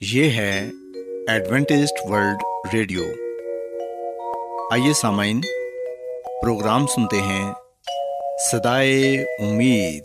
یہ ہے Adventist world radio. آئیے سامعین پروگرام سنتے ہیں صدائے امید۔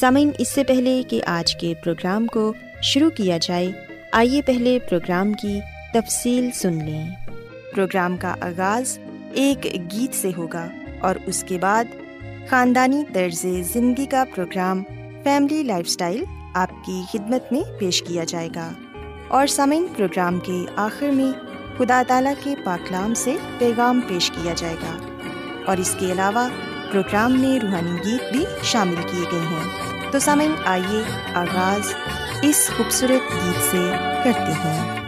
سامعین، اس سے پہلے کہ آج کے پروگرام کو شروع کیا جائے، آئیے پہلے پروگرام کی تفصیل سن لیں۔ پروگرام کا آغاز ایک گیت سے ہوگا اور اس کے بعد خاندانی طرز زندگی کا پروگرام فیملی لائف اسٹائل آپ کی خدمت میں پیش کیا جائے گا۔ اور سامعین، پروگرام کے آخر میں خدا تعالیٰ کے پاکلام سے پیغام پیش کیا جائے گا۔ اور اس کے علاوہ پروگرام میں روحانی گیت بھی شامل کیے گئے ہیں۔ تو سامن آئیے آغاز اس خوبصورت گیت سے کرتے ہیں۔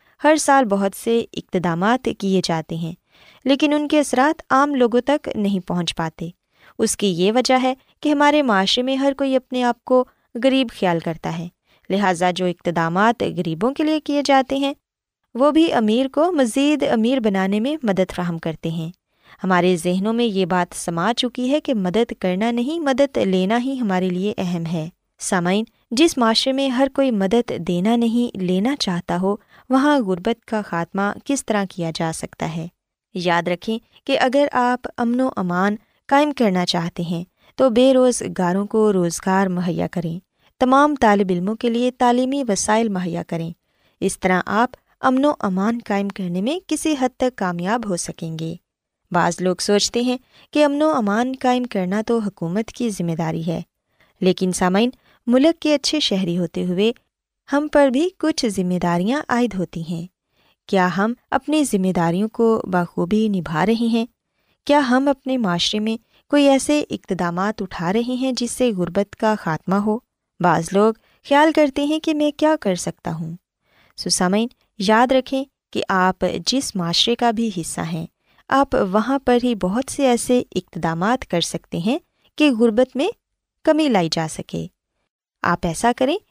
ہر سال بہت سے اقتدامات کیے جاتے ہیں، لیکن ان کے اثرات عام لوگوں تک نہیں پہنچ پاتے۔ اس کی یہ وجہ ہے کہ ہمارے معاشرے میں ہر کوئی اپنے آپ کو غریب خیال کرتا ہے۔ لہٰذا جو اقتدامات غریبوں کے لیے کیے جاتے ہیں، وہ بھی امیر کو مزید امیر بنانے میں مدد فراہم کرتے ہیں۔ ہمارے ذہنوں میں یہ بات سما چکی ہے کہ مدد کرنا نہیں، مدد لینا ہی ہمارے لیے اہم ہے۔ سامعین، جس معاشرے میں ہر کوئی مدد دینا نہیں، لینا چاہتا ہو وہاں غربت کا خاتمہ کس طرح کیا جا سکتا ہے؟ یاد رکھیں کہ اگر آپ امن و امان قائم کرنا چاہتے ہیں، تو بے روزگاروں کو روزگار مہیا کریں۔ تمام طالب علموں کے لیے تعلیمی وسائل مہیا کریں۔ اس طرح آپ امن و امان قائم کرنے میں کسی حد تک کامیاب ہو سکیں گے۔ بعض لوگ سوچتے ہیں کہ امن و امان قائم کرنا تو حکومت کی ذمہ داری ہے، لیکن سامعین، ملک کے اچھے شہری ہوتے ہوئے ہم پر بھی کچھ ذمہ داریاں عائد ہوتی ہیں۔ کیا ہم اپنی ذمہ داریوں کو بخوبی نبھا رہے ہیں؟ کیا ہم اپنے معاشرے میں کوئی ایسے اقتدامات اٹھا رہے ہیں جس سے غربت کا خاتمہ ہو؟ بعض لوگ خیال کرتے ہیں کہ میں کیا کر سکتا ہوں۔ سسامین، یاد رکھیں کہ آپ جس معاشرے کا بھی حصہ ہیں، آپ وہاں پر ہی بہت سے ایسے اقتدامات کر سکتے ہیں کہ غربت میں کمی لائی جا سکے۔ آپ ایسا کریں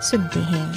سنتے ہیں۔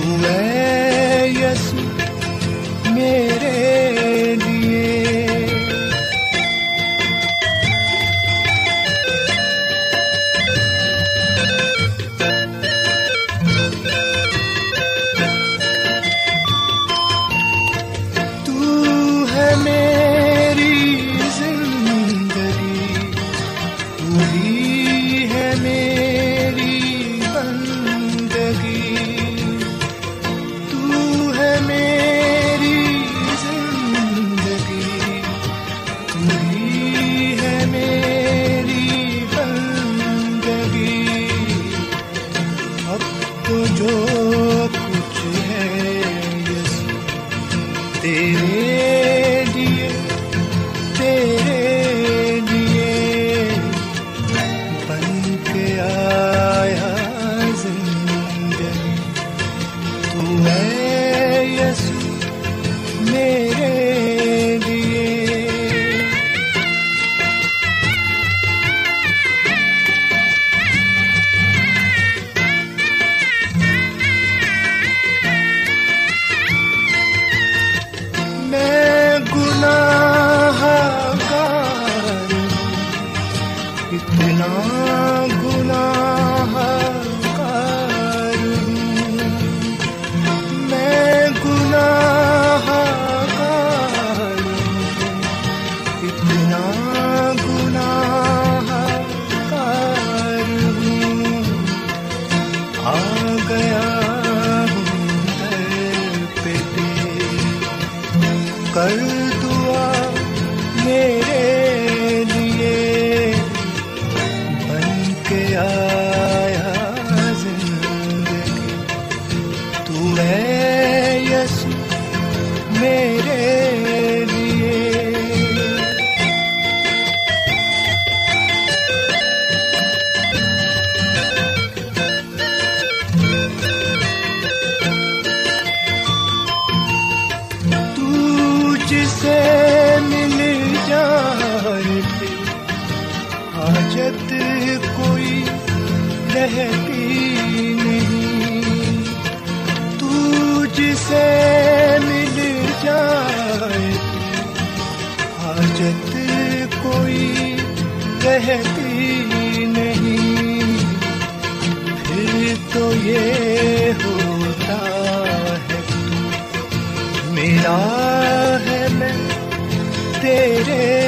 تو اے یسو میرے کر دعا میرے یہ ہوتا ہے۔ میرا ہے میں تیرے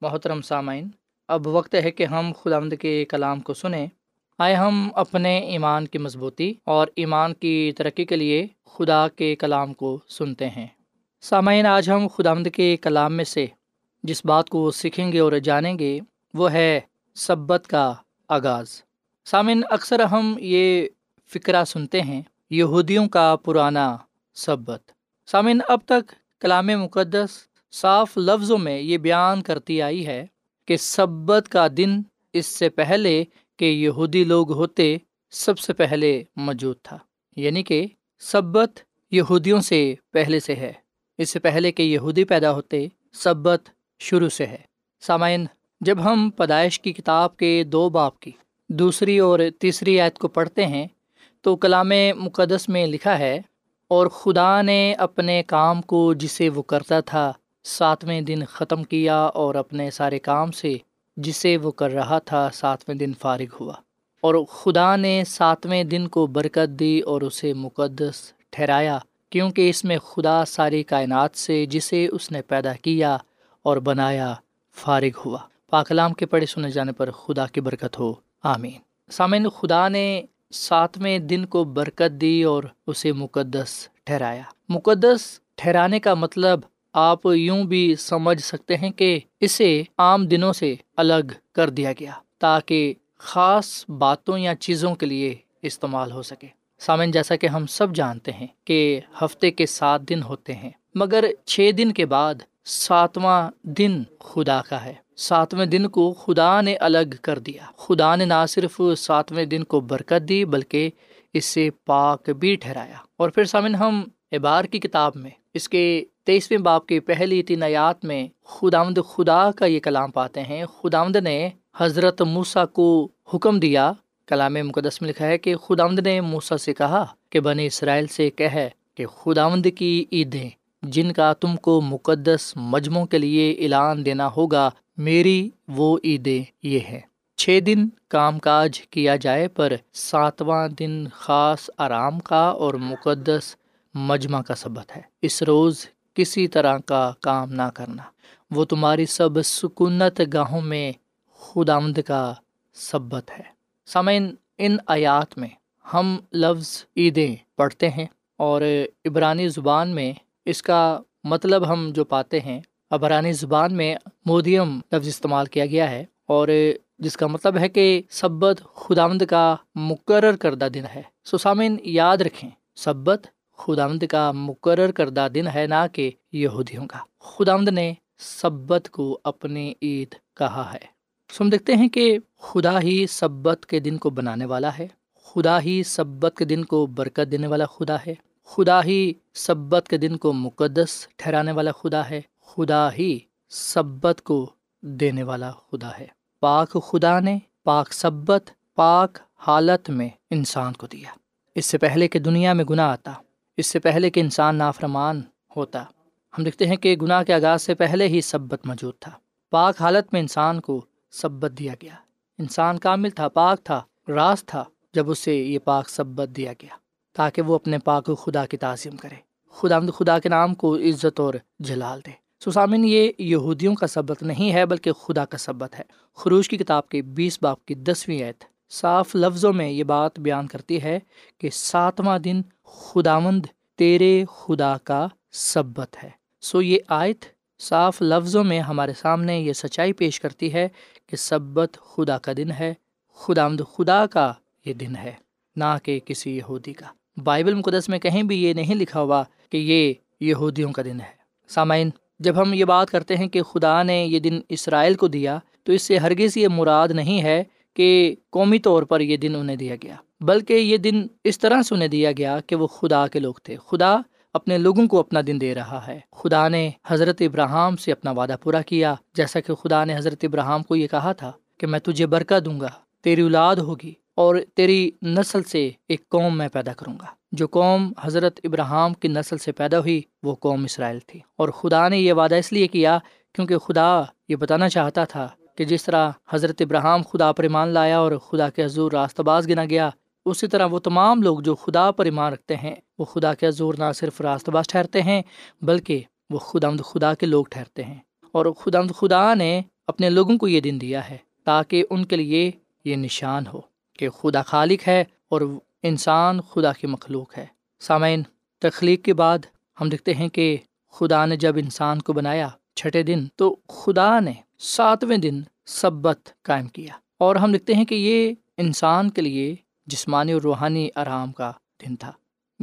محترم سامعین، اب وقت ہے کہ ہم خدا کے کلام کو سنیں۔ آئے ہم اپنے ایمان کی مضبوطی اور ایمان کی ترقی کے لیے خدا کے کلام کو سنتے ہیں۔ سامعین، آج ہم خدا کے کلام میں سے جس بات کو سیکھیں گے اور جانیں گے، وہ ہے سبت کا آغاز۔ سامعین، اکثر ہم یہ فکرہ سنتے ہیں، یہودیوں کا پرانا سبت۔ سامعین، اب تک کلام مقدس صاف لفظوں میں یہ بیان کرتی آئی ہے کہ سبت کا دن اس سے پہلے کہ یہودی لوگ ہوتے سب سے پہلے موجود تھا۔ یعنی کہ سبت یہودیوں سے پہلے سے ہے۔ اس سے پہلے کہ یہودی پیدا ہوتے سبت شروع سے ہے۔ سامعین، جب ہم پیدائش کی کتاب کے دو باپ کی دوسری اور تیسری آیت کو پڑھتے ہیں، تو کلام مقدس میں لکھا ہے، اور خدا نے اپنے کام کو جسے وہ کرتا تھا ساتویں دن ختم کیا اور اپنے سارے کام سے جسے وہ کر رہا تھا ساتویں دن فارغ ہوا۔ اور خدا نے ساتویں دن کو برکت دی اور اسے مقدس ٹھہرایا، کیونکہ اس میں خدا ساری کائنات سے جسے اس نے پیدا کیا اور بنایا فارغ ہوا۔ پاکلام کے پڑھے سنے جانے پر خدا کی برکت ہو۔ آمین۔ سامعین، خدا نے ساتویں دن کو برکت دی اور اسے مقدس ٹھہرایا۔ مقدس ٹھہرانے کا مطلب آپ یوں بھی سمجھ سکتے ہیں کہ اسے عام دنوں سے الگ کر دیا گیا تاکہ خاص باتوں یا چیزوں کے لیے استعمال ہو سکے۔ سامن جیسا کہ ہم سب جانتے ہیں کہ ہفتے کے سات دن ہوتے ہیں، مگر چھ دن کے بعد ساتواں دن خدا کا ہے۔ ساتویں دن کو خدا نے الگ کر دیا۔ خدا نے نہ صرف ساتویں دن کو برکت دی، بلکہ اس سے پاک بھی ٹھہرایا۔ اور پھر سامن ہم ابار کی کتاب میں اس کے تیسویں باپ کی پہلی تین آیات میں خداوند خدا کا یہ کلام پاتے ہیں۔ خداوند نے حضرت موسا کو حکم دیا، کلام مقدس میں لکھا ہے کہ خداوند نے موسا سے کہا کہ بنی اسرائیل سے کہ خداوند کی عیدیں، جن کا تم کو مقدس مجموعوں کے لیے اعلان دینا ہوگا، میری وہ عیدیں یہ ہے چھ دن کام کاج کیا جائے پر ساتواں دن خاص آرام کا اور مقدس مجمع کا سبق ہے۔ اس روز کسی طرح کا کام نہ کرنا۔ وہ تمہاری سب سکونت گاہوں میں خود آمد کا سبت ہے۔ سمعین ان آیات میں ہم لفظ عیدیں پڑھتے ہیں اور عبرانی زبان میں اس کا مطلب ہم جو پاتے ہیں، عبرانی زبان میں مودیم لفظ استعمال کیا گیا ہے اور جس کا مطلب ہے کہ سبت خدامد کا مقرر کردہ دن ہے۔ سو سامعین، یاد رکھیں، سبت خدامد کا مقرر کردہ دن ہے نہ کہ یہودیوں کا۔ خدامد نے سبت کو اپنی عید کہا ہے۔ سو ہم دیکھتے ہیں کہ خدا ہی سبت کے دن کو بنانے والا ہے۔ خدا ہی سبت کے دن کو برکت دینے والا خدا ہے۔ خدا ہی سبت کے دن کو مقدس ٹھہرانے والا خدا ہے۔ خدا ہی سبت کو دینے والا خدا ہے۔ پاک خدا نے پاک سبت، پاک حالت میں انسان کو دیا۔ اس سے پہلے کہ دنیا میں گناہ آتا اس سے پہلے کہ انسان نافرمان ہوتا۔ ہم دیکھتے ہیں کہ گناہ کے آغاز سے پہلے ہی سبت موجود تھا۔ پاک حالت میں انسان کو سبت دیا گیا۔ انسان کامل تھا، پاک تھا، راز تھا جب اسے یہ پاک سبت دیا گیا، تاکہ وہ اپنے پاک خدا کی تعظیم کرے۔ خدا خدا کے نام کو عزت اور جلال دے۔ سسامن یہ یہودیوں کا سبق نہیں ہے، بلکہ خدا کا سبق ہے۔ خروش کی کتاب کے بیس باپ کی دسویں ایت صاف لفظوں میں یہ بات بیان کرتی ہے کہ ساتواں دن خداوند تیرے خدا کا سبت ہے۔ سو یہ آیت صاف لفظوں میں ہمارے سامنے یہ سچائی پیش کرتی ہے کہ سبت خدا کا دن ہے، خداوند خدا کا یہ دن ہے، نہ کہ کسی یہودی کا۔ بائبل مقدس میں کہیں بھی یہ نہیں لکھا ہوا کہ یہ یہودیوں کا دن ہے۔ سامعین، جب ہم یہ بات کرتے ہیں کہ خدا نے یہ دن اسرائیل کو دیا، تو اس سے ہرگز یہ مراد نہیں ہے کہ قومی طور پر یہ دن انہیں دیا گیا۔ بلکہ یہ دن اس طرح سے انہیں دیا گیا کہ وہ خدا کے لوگ تھے۔ خدا اپنے لوگوں کو اپنا دن دے رہا ہے۔ خدا نے حضرت ابراہم سے اپنا وعدہ پورا کیا۔ جیسا کہ خدا نے حضرت ابراہم کو یہ کہا تھا کہ میں تجھے برکت دوں گا، تیری اولاد ہوگی اور تیری نسل سے ایک قوم میں پیدا کروں گا۔ جو قوم حضرت ابراہم کی نسل سے پیدا ہوئی، وہ قوم اسرائیل تھی۔ اور خدا نے یہ وعدہ اس لیے کیا کیونکہ خدا یہ بتانا چاہتا تھا کہ جس طرح حضرت ابراہم خدا پر ایمان لایا اور خدا کے حضور راستہ باز گنا گیا اسی طرح وہ تمام لوگ جو خدا پر ایمان رکھتے ہیں، وہ خدا کے حضور نہ صرف راستہ باز ٹھہرتے ہیں، بلکہ وہ خدا خدا کے لوگ ٹھہرتے ہیں۔ اور خدا خدا نے اپنے لوگوں کو یہ دن دیا ہے تاکہ ان کے لیے یہ نشان ہو کہ خدا خالق ہے اور انسان خدا کی مخلوق ہے۔ سامعین، تخلیق کے بعد ہم دیکھتے ہیں کہ خدا نے جب انسان کو بنایا چھٹے دن، تو خدا نے ساتویں دن سبت قائم کیا۔ اور ہم دیکھتے ہیں کہ یہ انسان کے لیے جسمانی اور روحانی آرام کا دن تھا۔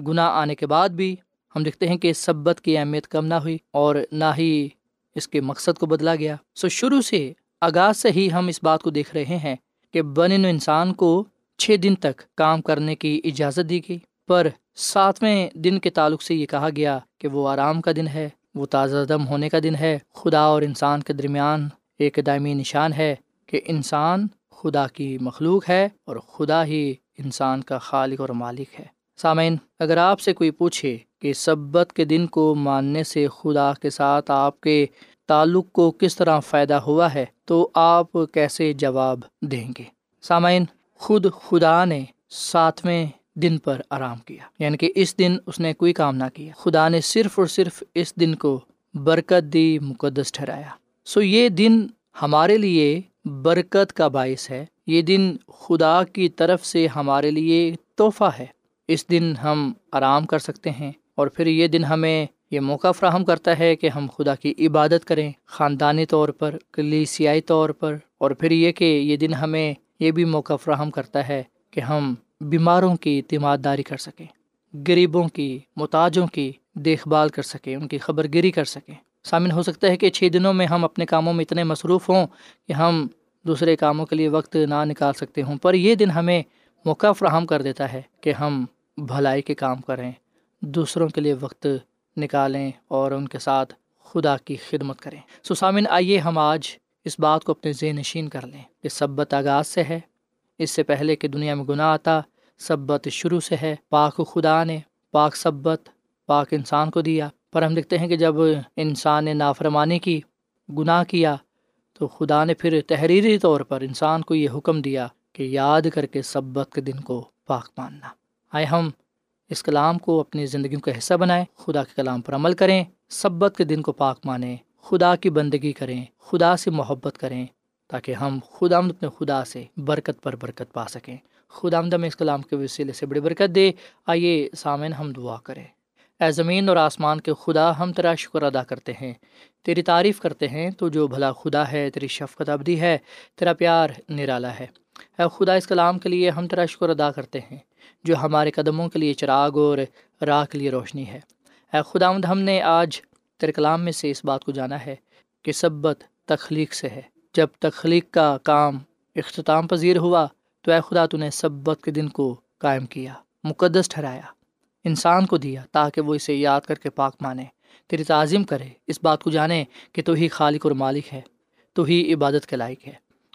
گناہ آنے کے بعد بھی ہم دیکھتے ہیں کہ سبت کی اہمیت کم نہ ہوئی اور نہ ہی اس کے مقصد کو بدلا گیا۔ سو شروع سے آغاز سے ہی ہم اس بات کو دیکھ رہے ہیں کہ بن انسان کو چھ دن تک کام کرنے کی اجازت دی گئی۔ پر ساتویں دن کے تعلق سے یہ کہا گیا کہ وہ آرام کا دن ہے، وہ تازہ دم ہونے کا دن ہے۔ خدا اور انسان کے درمیان ایک دائمی نشان ہے کہ انسان خدا کی مخلوق ہے اور خدا ہی انسان کا خالق اور مالک ہے۔ سامعین، اگر آپ سے کوئی پوچھے کہ سبت کے دن کو ماننے سے خدا کے ساتھ آپ کے تعلق کو کس طرح فائدہ ہوا ہے، تو آپ کیسے جواب دیں گے؟ سامعین، خود خدا نے ساتویں دن پر آرام کیا۔ یعنی کہ اس دن اس نے کوئی کام نہ کیا۔ خدا نے صرف اور صرف اس دن کو برکت دی، مقدس ٹھہرایا۔ سو یہ دن ہمارے لیے برکت کا باعث ہے۔ یہ دن خدا کی طرف سے ہمارے لیے تحفہ ہے۔ اس دن ہم آرام کر سکتے ہیں اور پھر یہ دن ہمیں یہ موقع فراہم کرتا ہے کہ ہم خدا کی عبادت کریں، خاندانی طور پر، کلیسیائی طور پر۔ اور پھر یہ کہ یہ دن ہمیں یہ بھی موقع فراہم کرتا ہے کہ ہم بیماروں کی اعتماد داری کر سکیں، غریبوں کی، محتاجوں کی دیکھ بھال کر سکیں، ان کی خبر گیری کر سکیں۔ سامن ہو سکتا ہے کہ چھ دنوں میں ہم اپنے کاموں میں اتنے مصروف ہوں کہ ہم دوسرے کاموں کے لیے وقت نہ نکال سکتے ہوں۔ پر یہ دن ہمیں موقع فراہم کر دیتا ہے کہ ہم بھلائی کے کام کریں، دوسروں کے لیے وقت نکالیں اور ان کے ساتھ خدا کی خدمت کریں۔ سو سامن، آئیے ہم آج اس بات کو اپنے ذہن نشین کر لیں کہ سبت آغاز سے ہے۔ اس سے پہلے کہ دنیا میں گناہ آتا، سبت شروع سے ہے۔ پاک خدا نے پاک سبت پاک انسان کو دیا۔ پر ہم دیکھتے ہیں کہ جب انسان نے نافرمانی کی، گناہ کیا، تو خدا نے پھر تحریری طور پر انسان کو یہ حکم دیا کہ یاد کر کے سبت کے دن کو پاک ماننا۔ آئے ہم اس کلام کو اپنی زندگیوں کا حصہ بنائیں، خدا کے کلام پر عمل کریں، سبت کے دن کو پاک مانیں، خدا کی بندگی کریں، خدا سے محبت کریں، تاکہ ہم خدا آمد اپنے خدا سے برکت پر برکت پا سکیں۔ خدا آمد میں اس کلام کے وسیلے سے بڑی برکت دے۔ آئیے سامعین ہم دعا کریں۔ اے زمین اور آسمان کے خدا ہم تیرا شکر ادا کرتے ہیں۔ تیری تعریف کرتے ہیں، تو جو بھلا خدا ہے، تیری شفقت ابدی ہے، تیرا پیار نرالا ہے۔ اے خدا، اس کلام کے لیے ہم تیرا شکر ادا کرتے ہیں، جو ہمارے قدموں کے لیے چراغ اور راہ کے لیے روشنی ہے۔ اے خدا ہم نے آج تیرے کلام میں سے اس بات کو جانا ہے کہ سبت تخلیق سے ہے۔ جب تخلیق کا کام اختتام پذیر ہوا، تو اے خدا، تو نے سبت کے دن کو قائم کیا، مقدس ٹھہرایا۔ انسان کو دیا تاکہ وہ اسے یاد کر کے پاک مانے۔ تیری تعظیم کرے، اس بات کو جانے کہ تو ہی خالق اور مالک ہے، تو ہی عبادت کے لائق ہے۔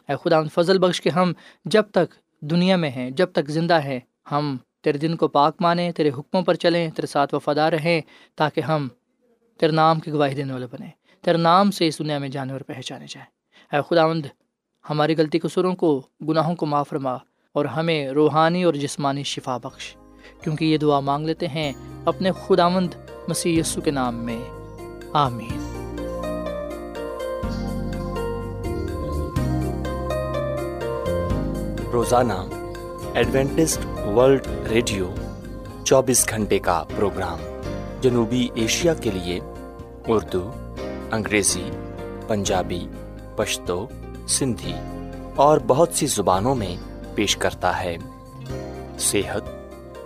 اے خدا فضل بخش کے ہم جب تک دنیا میں ہیں، جب تک زندہ ہیں، ہم تیرے دن کو پاک مانیں تیرے حکموں پر چلیں، تیرے ساتھ وفادار رہیں، تاکہ ہم تیرے نام کی گواہی دینے والے بنیں۔ تیرے نام سے اس دنیا میں جانے اور پہچانے جائیں۔ اے خداوند، ہماری غلطی قصوروں کو، گناہوں کو معاف فرما اور ہمیں روحانی اور جسمانی شفا بخش۔ کیونکہ یہ دعا مانگ لیتے ہیں اپنے خداوند مسیح یسو کے نام میں۔ آمین۔ روزانہ ایڈوینٹسٹ ورلڈ ریڈیو چوبیس گھنٹے کا پروگرام جنوبی ایشیا کے لیے اردو، انگریزی، پنجابی، پشتو، سندھی اور بہت سی زبانوں میں پیش کرتا ہے۔ صحت